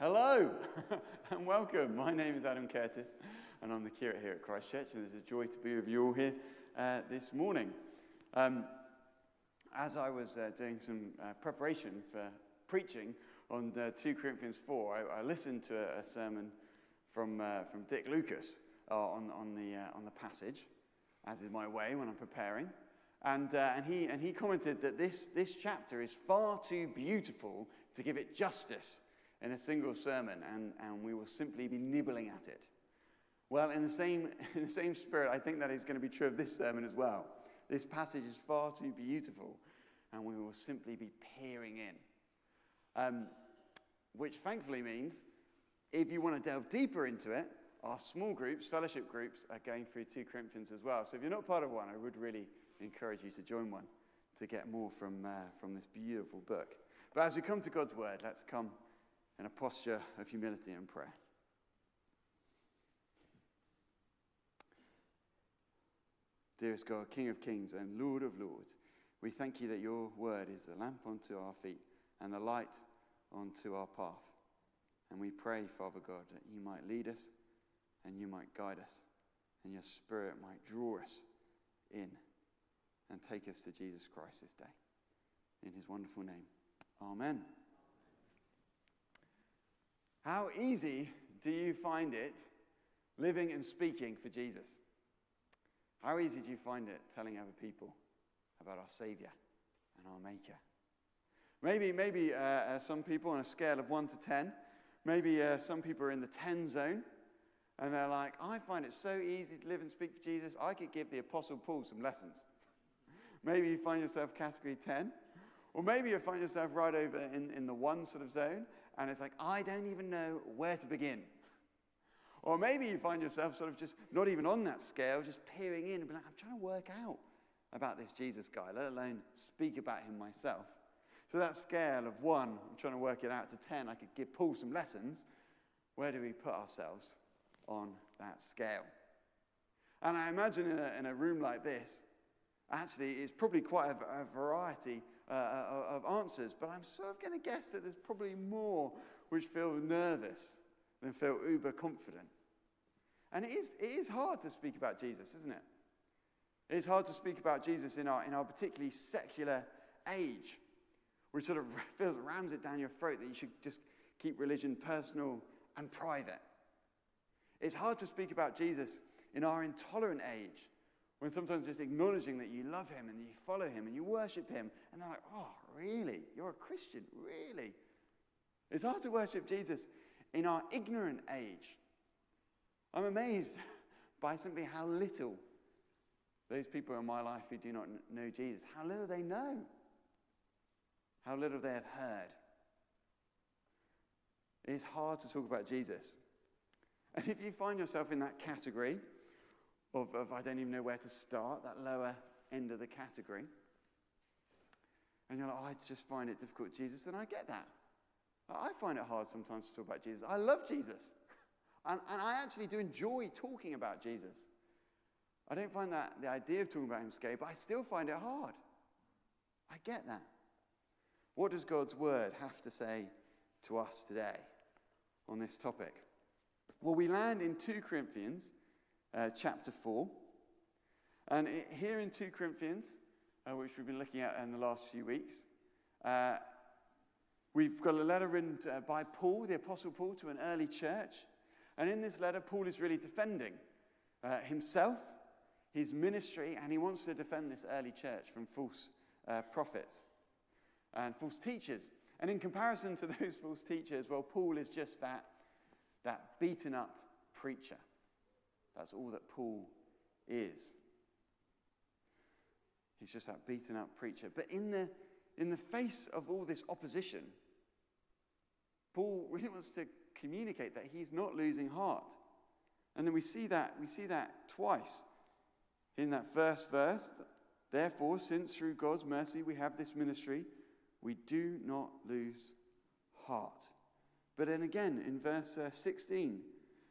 Hello and welcome. My name is Adam Curtis and I'm the curate here at Christ Church and it's a joy to be with you all here uh, this morning. Um, as I was uh, doing some uh, preparation for preaching on uh, 2 Corinthians 4, I, I listened to a, a sermon from, uh, from Dick Lucas uh, on, on, the, on the passage, as is my way when I'm preparing. And, and, he, and he commented that this, this chapter is far too beautiful to give it justice in a single sermon, and, and we will simply be nibbling at it. Well, in the, same, in the same spirit, I think that is going to be true of this sermon as well. This passage is far too beautiful, and we will simply be peering in. Um, which thankfully means if you want to delve deeper into it, our small groups, fellowship groups, are going through 2 Corinthians as well. So if you're not part of one, I would really encourage you to join one to get more from, uh, from this beautiful book. But as we come to God's word, let's come in a posture of humility and prayer. Dearest God, King of kings and Lord of lords, we thank you that your word is the lamp unto our feet and the light unto our path. And we pray, Father God, that you might lead us and you might guide us and your spirit might draw us in and take us to Jesus Christ this day. In his wonderful name. Amen. How easy do you find it living and speaking for Jesus? How easy do you find it telling other people about our Savior and our Maker? Maybe, maybe uh, uh, some people on a scale of 1 to 10, maybe uh, some people are in the 10 zone, and they're like, I find it so easy to live and speak for Jesus, I could give the Apostle Paul some lessons. maybe you find yourself category 10, or maybe you find yourself right over in, in the 1 sort of zone, and it's like, I don't even know where to begin. Or maybe you find yourself sort of just not even on that scale, just peering in and be like, I'm trying to work out about this Jesus guy, let alone speak about him myself. So that scale of one, I'm trying to work it out to 10, I could give Paul some lessons. Where do we put ourselves on that scale? And I imagine in a, in a room like this, actually, it's probably quite a, a variety uh, uh, of answers, but I'm sort of going to guess that there's probably more which feel nervous than feel uber confident. And it is, it is hard to speak about Jesus, isn't it? It's hard to speak about Jesus in our, in our particularly secular age, which sort of feels rams it down your throat that you should just keep religion personal and private. It's hard to speak about Jesus in our intolerant age, when sometimes just acknowledging that you love him and you follow him and you worship him, and they're like, oh, really? You're a Christian? Really? It's hard to worship Jesus in our ignorant age. I'm amazed by simply how little those people in my life who do not know Jesus, how little they know, how little they have heard. It's hard to talk about Jesus. And if you find yourself in that category, of, of I don't even know where to start, that lower end of the category. And you're like, oh, I just find it difficult, Jesus, and I get that. I find it hard sometimes to talk about Jesus. I love Jesus. And, and I actually do enjoy talking about Jesus. I don't find that the idea of talking about him scary, but I still find it hard. I get that. What does God's word have to say to us today on this topic? Well, we land in 2 Corinthians uh, chapter 4. And it, here in 2 Corinthians, uh, which we've been looking at in the last few weeks, uh, we've got a letter written uh, by Paul, the Apostle Paul, to an early church. And in this letter, Paul is really defending uh, himself, his ministry, and he wants to defend this early church from false uh, prophets and false teachers. And in comparison to those false teachers, well, Paul is just that, that beaten up preacher. That's all that Paul is. He's just that beaten up preacher. But in the, in the face of all this opposition, Paul really wants to communicate that he's not losing heart. And then we see that, we see that twice. In that first verse, therefore, since through God's mercy we have this ministry, we do not lose heart. But then again in verse uh, 16,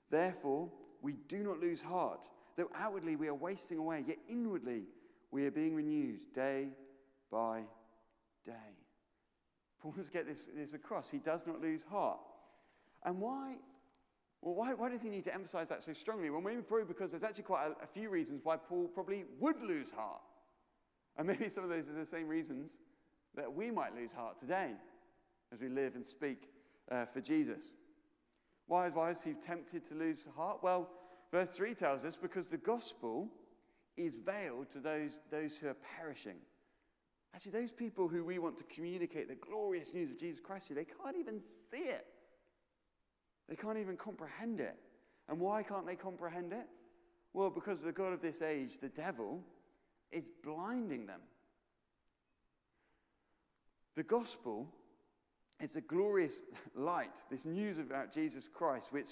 therefore, we do not lose heart. Though outwardly we are wasting away, yet inwardly we are being renewed day by day. Paul wants to get this, this across. He does not lose heart. And why? Well, why, why does he need to emphasize that so strongly? Well, maybe probably because there's actually quite a, a few reasons why Paul probably would lose heart. And maybe some of those are the same reasons that we might lose heart today as we live and speak uh, for Jesus. Why, why is he tempted to lose heart? Well, verse 3 tells us because the gospel is veiled to those, those who are perishing. Actually, those people who we want to communicate the glorious news of Jesus Christ to, they can't even see it. They can't even comprehend it. And why can't they comprehend it? Well, because the God of this age, the devil, is blinding them. The gospel is a glorious light, this news about Jesus Christ, which,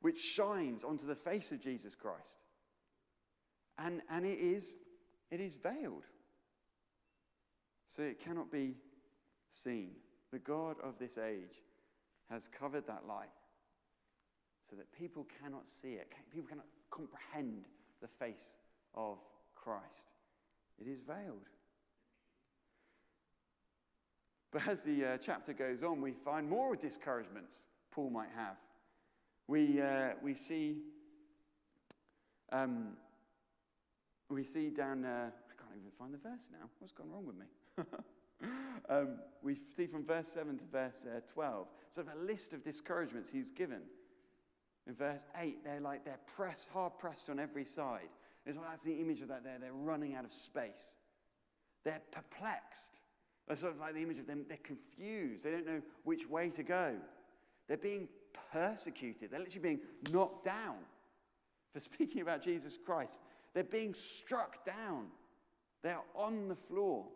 which shines onto the face of Jesus Christ. And, and it, is, it is veiled. So it cannot be seen. The God of this age has covered that light so that people cannot see it, people cannot comprehend the face of Christ. It is veiled. But as the uh, chapter goes on, we find more discouragements Paul might have. We, uh, we see um, we see down, uh, I can't even find the verse now. What's gone wrong with me? um, we see from verse 7 to verse uh, 12, sort of a list of discouragements he's given. In verse 8, they're like, they're pressed, hard pressed on every side. It's, well, that's the image of that there. They're running out of space. They're perplexed. That's sort of like the image of them. They're confused. They don't know which way to go. They're being persecuted. They're literally being knocked down for speaking about Jesus Christ. They're being struck down. They're on the floor.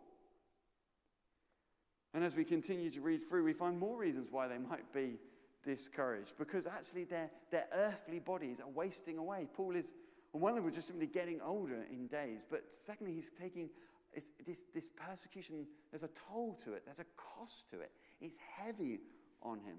And as we continue to read through, we find more reasons why they might be discouraged because actually their, their earthly bodies are wasting away. Paul is, on one level, just simply getting older in days, but secondly, he's taking this, this persecution, there's a toll to it, there's a cost to it. It's heavy on him.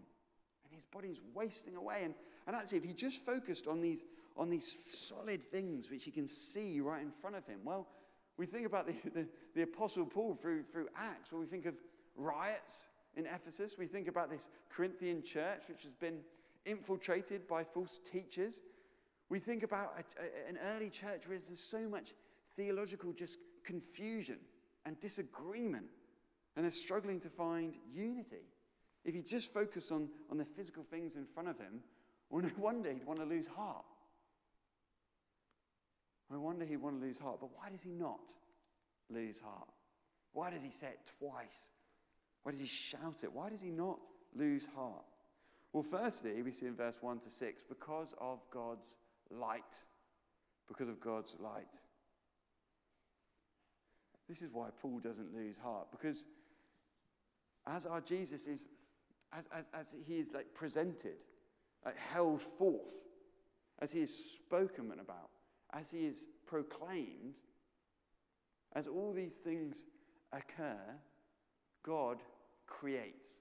And his body's wasting away. And, and actually, if he just focused on these, on these solid things which he can see right in front of him, well, we think about the, the, the Apostle Paul through, through Acts, where we think of riots in Ephesus. We think about this Corinthian church, which has been infiltrated by false teachers. We think about a, a, an early church where there's so much theological just confusion and disagreement, and they're struggling to find unity. If he just focused on, on the physical things in front of him, well, no wonder he'd want to lose heart. No wonder he'd want to lose heart. But why does he not lose heart? Why does he say it twice? Why does he shout it? Why does he not lose heart? Well, firstly, we see in verse 1 to 6 because of God's light. Because of God's light. This is why Paul doesn't lose heart. Because as our Jesus is as, as, as he is like presented, like held forth, as he is spoken about, as he is proclaimed, as all these things occur, God creates.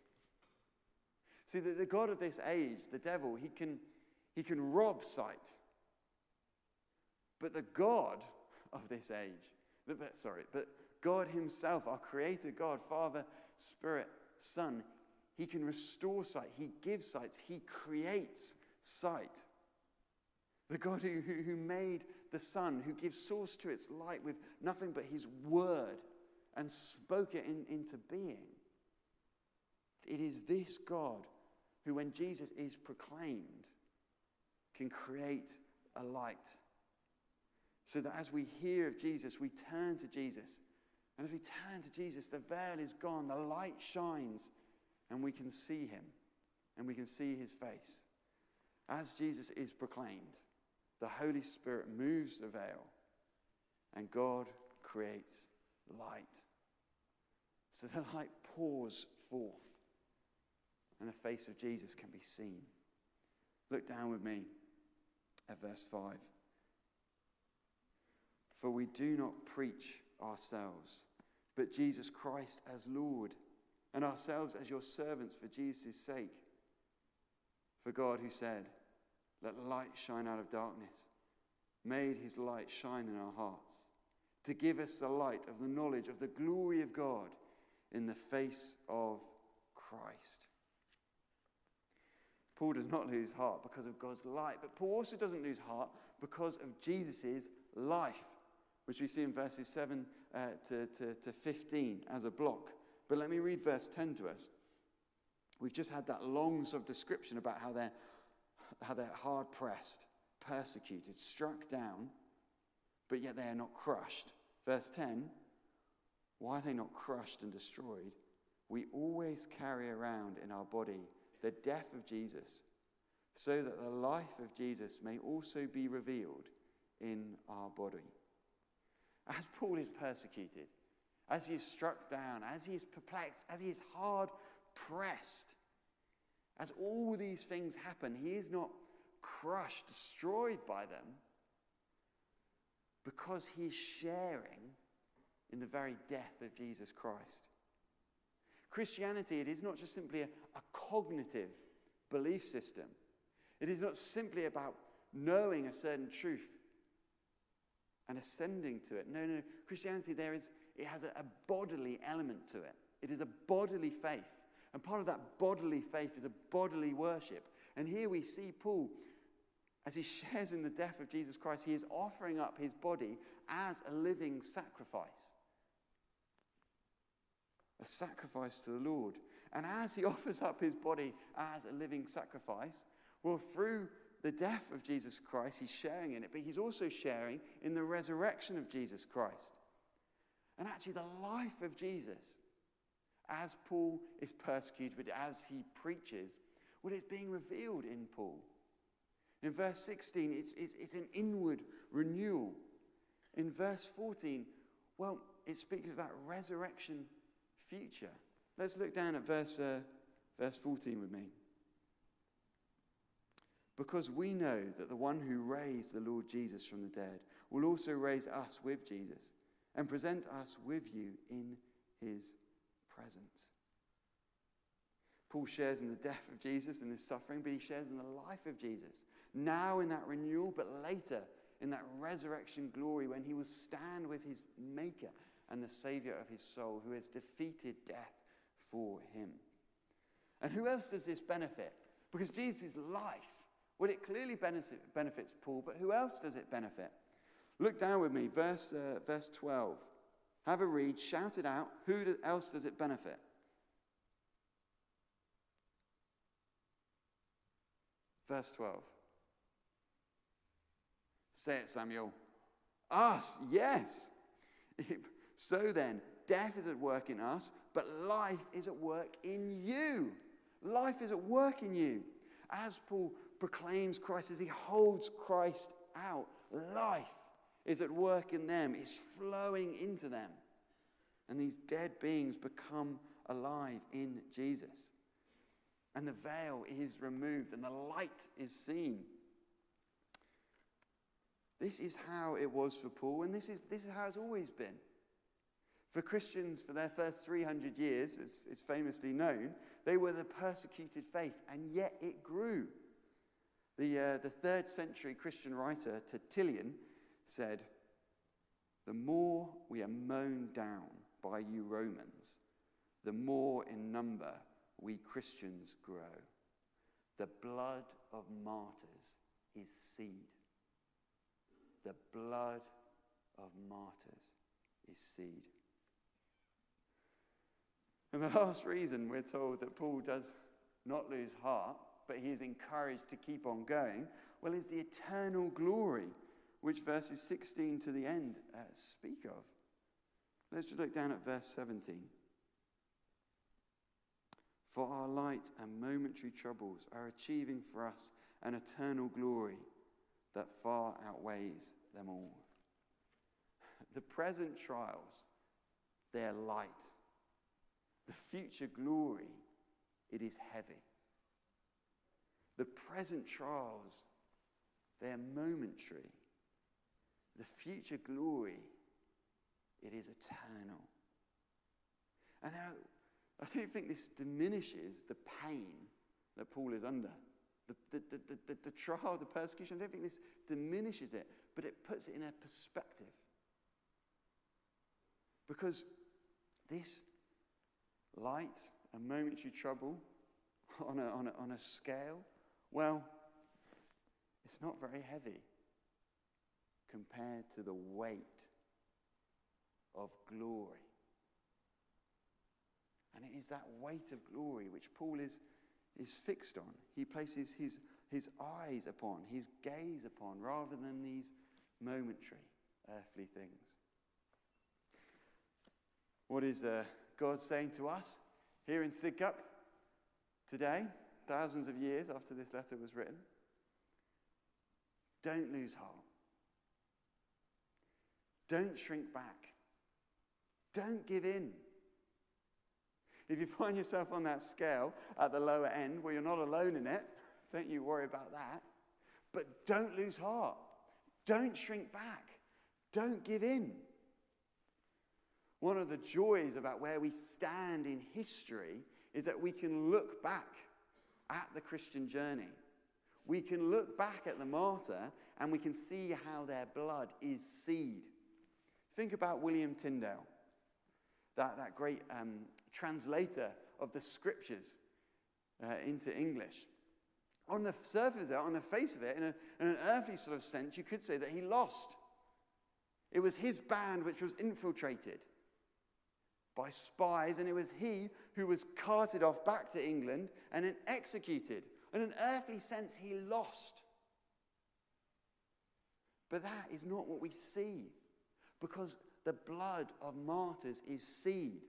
See, the, the God of this age, the devil, he can, he can rob sight. But the God of this age, the, sorry, but God Himself, our Creator God, Father, Spirit, Son, he can restore sight. He gives sight. He creates sight. The God who, who, who made the sun, who gives source to its light with nothing but his word and spoke it in, into being. It is this God who, when Jesus is proclaimed, can create a light. So that as we hear of Jesus, we turn to Jesus. And as we turn to Jesus, the veil is gone, the light shines and we can see him and we can see his face. As Jesus is proclaimed, the Holy Spirit moves the veil and God creates light. So the light pours forth and the face of Jesus can be seen. Look down with me at verse 5. For we do not preach ourselves, but Jesus Christ as Lord and ourselves as your servants for Jesus' sake. For God, who said, Let light shine out of darkness, made his light shine in our hearts, to give us the light of the knowledge of the glory of God in the face of Christ. Paul does not lose heart because of God's light, but Paul also doesn't lose heart because of Jesus' life, which we see in verses 7 uh, to, to, to 15 as a block. But let me read verse 10 to us. We've just had that long sort of description about how they're, how they're hard pressed, persecuted, struck down, but yet they are not crushed. Verse 10 why are they not crushed and destroyed? We always carry around in our body the death of Jesus, so that the life of Jesus may also be revealed in our body. As Paul is persecuted, as he is struck down, as he is perplexed, as he is hard pressed, as all these things happen, he is not crushed, destroyed by them, because he's sharing in the very death of Jesus Christ. Christianity, it is not just simply a, a cognitive belief system, it is not simply about knowing a certain truth and ascending to it. No, no, Christianity, there is, it has a, a bodily element to it. It is a bodily faith. And part of that bodily faith is a bodily worship. And here we see Paul, as he shares in the death of Jesus Christ, he is offering up his body as a living sacrifice. A sacrifice to the Lord. And as he offers up his body as a living sacrifice, well, through the death of Jesus Christ, he's sharing in it, but he's also sharing in the resurrection of Jesus Christ. And actually, the life of Jesus as Paul is persecuted, but as he preaches, well, it's being revealed in Paul. In verse 16, it's, it's, it's an inward renewal. In verse 14, well, it speaks of that resurrection future. Let's look down at verse, uh, verse 14 with me. Because we know that the one who raised the Lord Jesus from the dead will also raise us with Jesus and present us with you in his presence. Paul shares in the death of Jesus and his suffering, but he shares in the life of Jesus. Now in that renewal, but later in that resurrection glory when he will stand with his Maker and the Savior of his soul who has defeated death for him. And who else does this benefit? Because Jesus' life, well, it clearly benefits Paul, but who else does it benefit? Look down with me, verse, uh, verse 12. Have a read, shout it out. Who else does it benefit? Verse 12. Say it, Samuel. Us, yes. so then, death is at work in us, but life is at work in you. Life is at work in you. As Paul proclaims Christ, as he holds Christ out, life is at work in them, is flowing into them. And these dead beings become alive in Jesus. And the veil is removed and the light is seen. This is how it was for Paul, and this is, this is how it's always been. For Christians, for their first 300 years, as is famously known, they were the persecuted faith, and yet it grew. The, uh, the third century Christian writer Tertullian said, The more we are mown down by you Romans, the more in number we Christians grow. The blood of martyrs is seed. The blood of martyrs is seed. And the last reason we're told that Paul does not lose heart, but he is encouraged to keep on going, well, is the eternal glory which verses 16 to the end uh, speak of. Let's just look down at verse 17. For our light and momentary troubles are achieving for us an eternal glory that far outweighs them all. The present trials, they're light. The future glory, it is heavy. The present trials, they're momentary. The future glory, it is eternal. And now, I don't think this diminishes the pain that Paul is under. The, the, the, the, the trial, the persecution, I don't think this diminishes it, but it puts it in a perspective. Because this light and momentary trouble on a, on a, on a scale Well, it's not very heavy compared to the weight of glory. And it is that weight of glory which Paul is, is fixed on. He places his, his eyes upon, his gaze upon, rather than these momentary earthly things. What is uh, God saying to us here in Sidcup today, thousands of years after this letter was written? Don't lose heart. Don't shrink back. Don't give in. If you find yourself on that scale at the lower end where you're not alone in it, don't you worry about that. But don't lose heart. Don't shrink back. Don't give in. One of the joys about where we stand in history is that we can look back at the Christian journey. We can look back at the martyr and we can see how their blood is seed. Think about William Tyndale, that, that great um, translator of the scriptures uh, into English. On the surface, on the face of it, in, a, in an earthly sort of sense, you could say that he lost. It was his band which was infiltrated by spies, and it was he who was carted off back to England and then executed. In an earthly sense, he lost. But that is not what we see because the blood of martyrs is seed.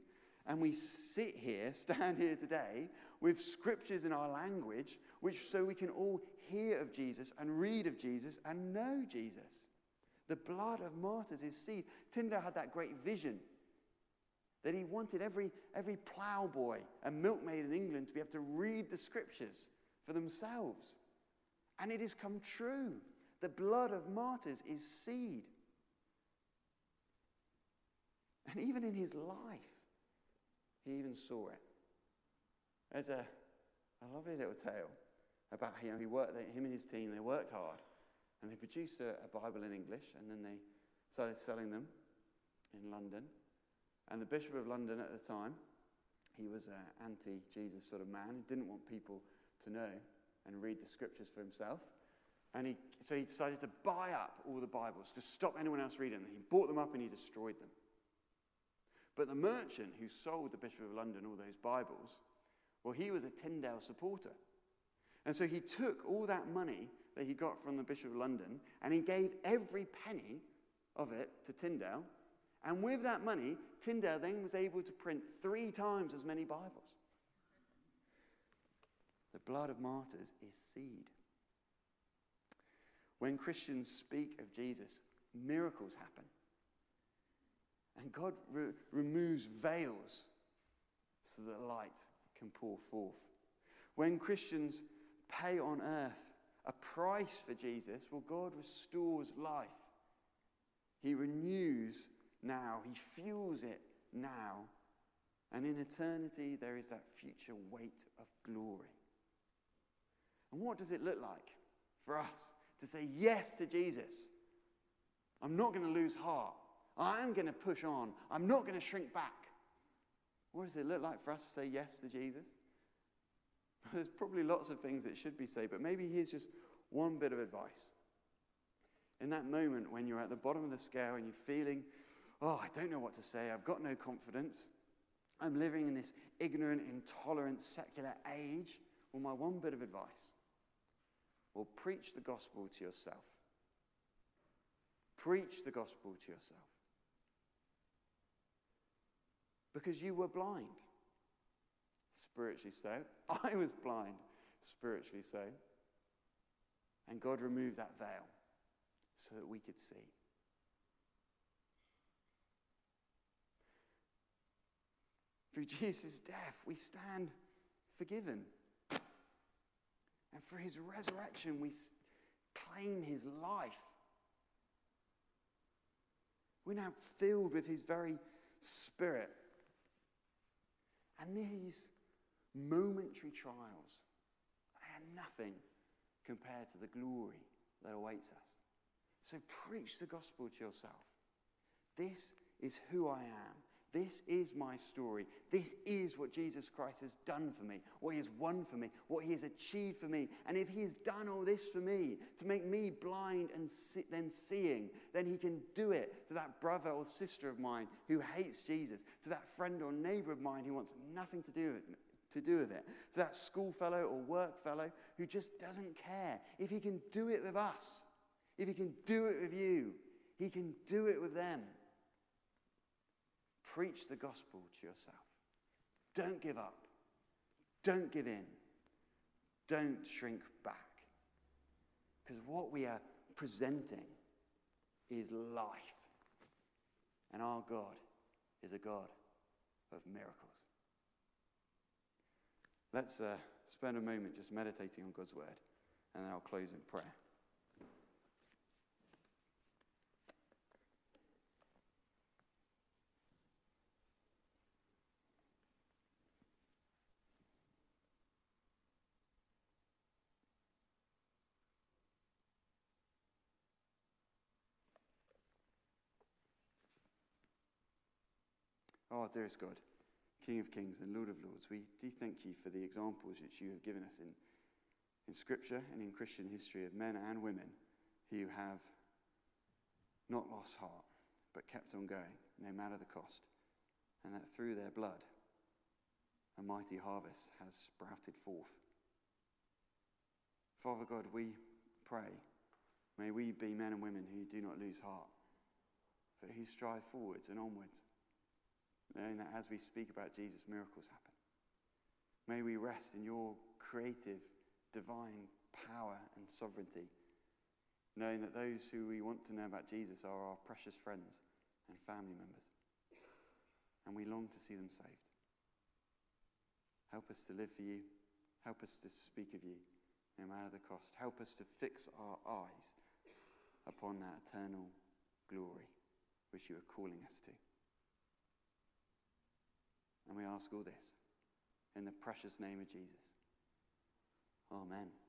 And we sit here, stand here today, with scriptures in our language, which so we can all hear of Jesus and read of Jesus and know Jesus. The blood of martyrs is seed. Tyndale had that great vision that he wanted every, every ploughboy and milkmaid in England to be able to read the scriptures for themselves. And it has come true. The blood of martyrs is seed. And even in his life, he even saw it. There's a, a lovely little tale about you know, he worked, him and his team, they worked hard and they produced a, a Bible in English and then they started selling them in London. And the Bishop of London at the time, he was an anti Jesus sort of man. He didn't want people to know and read the scriptures for himself. And he, so he decided to buy up all the Bibles to stop anyone else reading them. He bought them up and he destroyed them. But the merchant who sold the Bishop of London all those Bibles, well, he was a Tyndale supporter. And so he took all that money that he got from the Bishop of London and he gave every penny of it to Tyndale. And with that money, Tyndale then was able to print three times as many Bibles. The blood of martyrs is seed. When Christians speak of Jesus, miracles happen. And God re- removes veils so that light can pour forth. When Christians pay on earth a price for Jesus, well, God restores life. He renews now, He fuels it now. And in eternity, there is that future weight of glory. And what does it look like for us to say yes to Jesus? I'm not going to lose heart. I am going to push on. I'm not going to shrink back. What does it look like for us to say yes to Jesus? There's probably lots of things that should be said, but maybe here's just one bit of advice. In that moment when you're at the bottom of the scale and you're feeling, oh, I don't know what to say, I've got no confidence, I'm living in this ignorant, intolerant, secular age, well, my one bit of advice will preach the gospel to yourself. Preach the gospel to yourself. Because you were blind spiritually so. I was blind, spiritually so. And God removed that veil so that we could see. Through Jesus' death, we stand forgiven. And for his resurrection, we claim his life. We're now filled with his very spirit. And these momentary trials are nothing compared to the glory that awaits us. So preach the gospel to yourself. This is who I am. This is my story. This is what Jesus Christ has done for me, what he has won for me, what he has achieved for me. And if he has done all this for me to make me blind and see, then seeing, then he can do it to that brother or sister of mine who hates Jesus, to that friend or neighbor of mine who wants nothing to do with it to do with it. To that school fellow or work fellow who just doesn't care. If he can do it with us, if he can do it with you, he can do it with them. Preach the gospel to yourself. Don't give up. Don't give in. Don't shrink back. Because what we are presenting is life. And our God is a God of miracles. Let's uh, spend a moment just meditating on God's word, and then I'll close in prayer. Oh, dearest God. King of kings and Lord of lords, we do thank you for the examples which you have given us in, in Scripture and in Christian history of men and women who have not lost heart, but kept on going, no matter the cost, and that through their blood, a mighty harvest has sprouted forth. Father God, we pray, may we be men and women who do not lose heart, but who strive forwards and onwards knowing that as we speak about Jesus, miracles happen. May we rest in your creative, divine power and sovereignty, knowing that those who we want to know about Jesus are our precious friends and family members, and we long to see them saved. Help us to live for you. Help us to speak of you, no matter the cost. Help us to fix our eyes upon that eternal glory which you are calling us to. And we ask all this in the precious name of Jesus. Amen.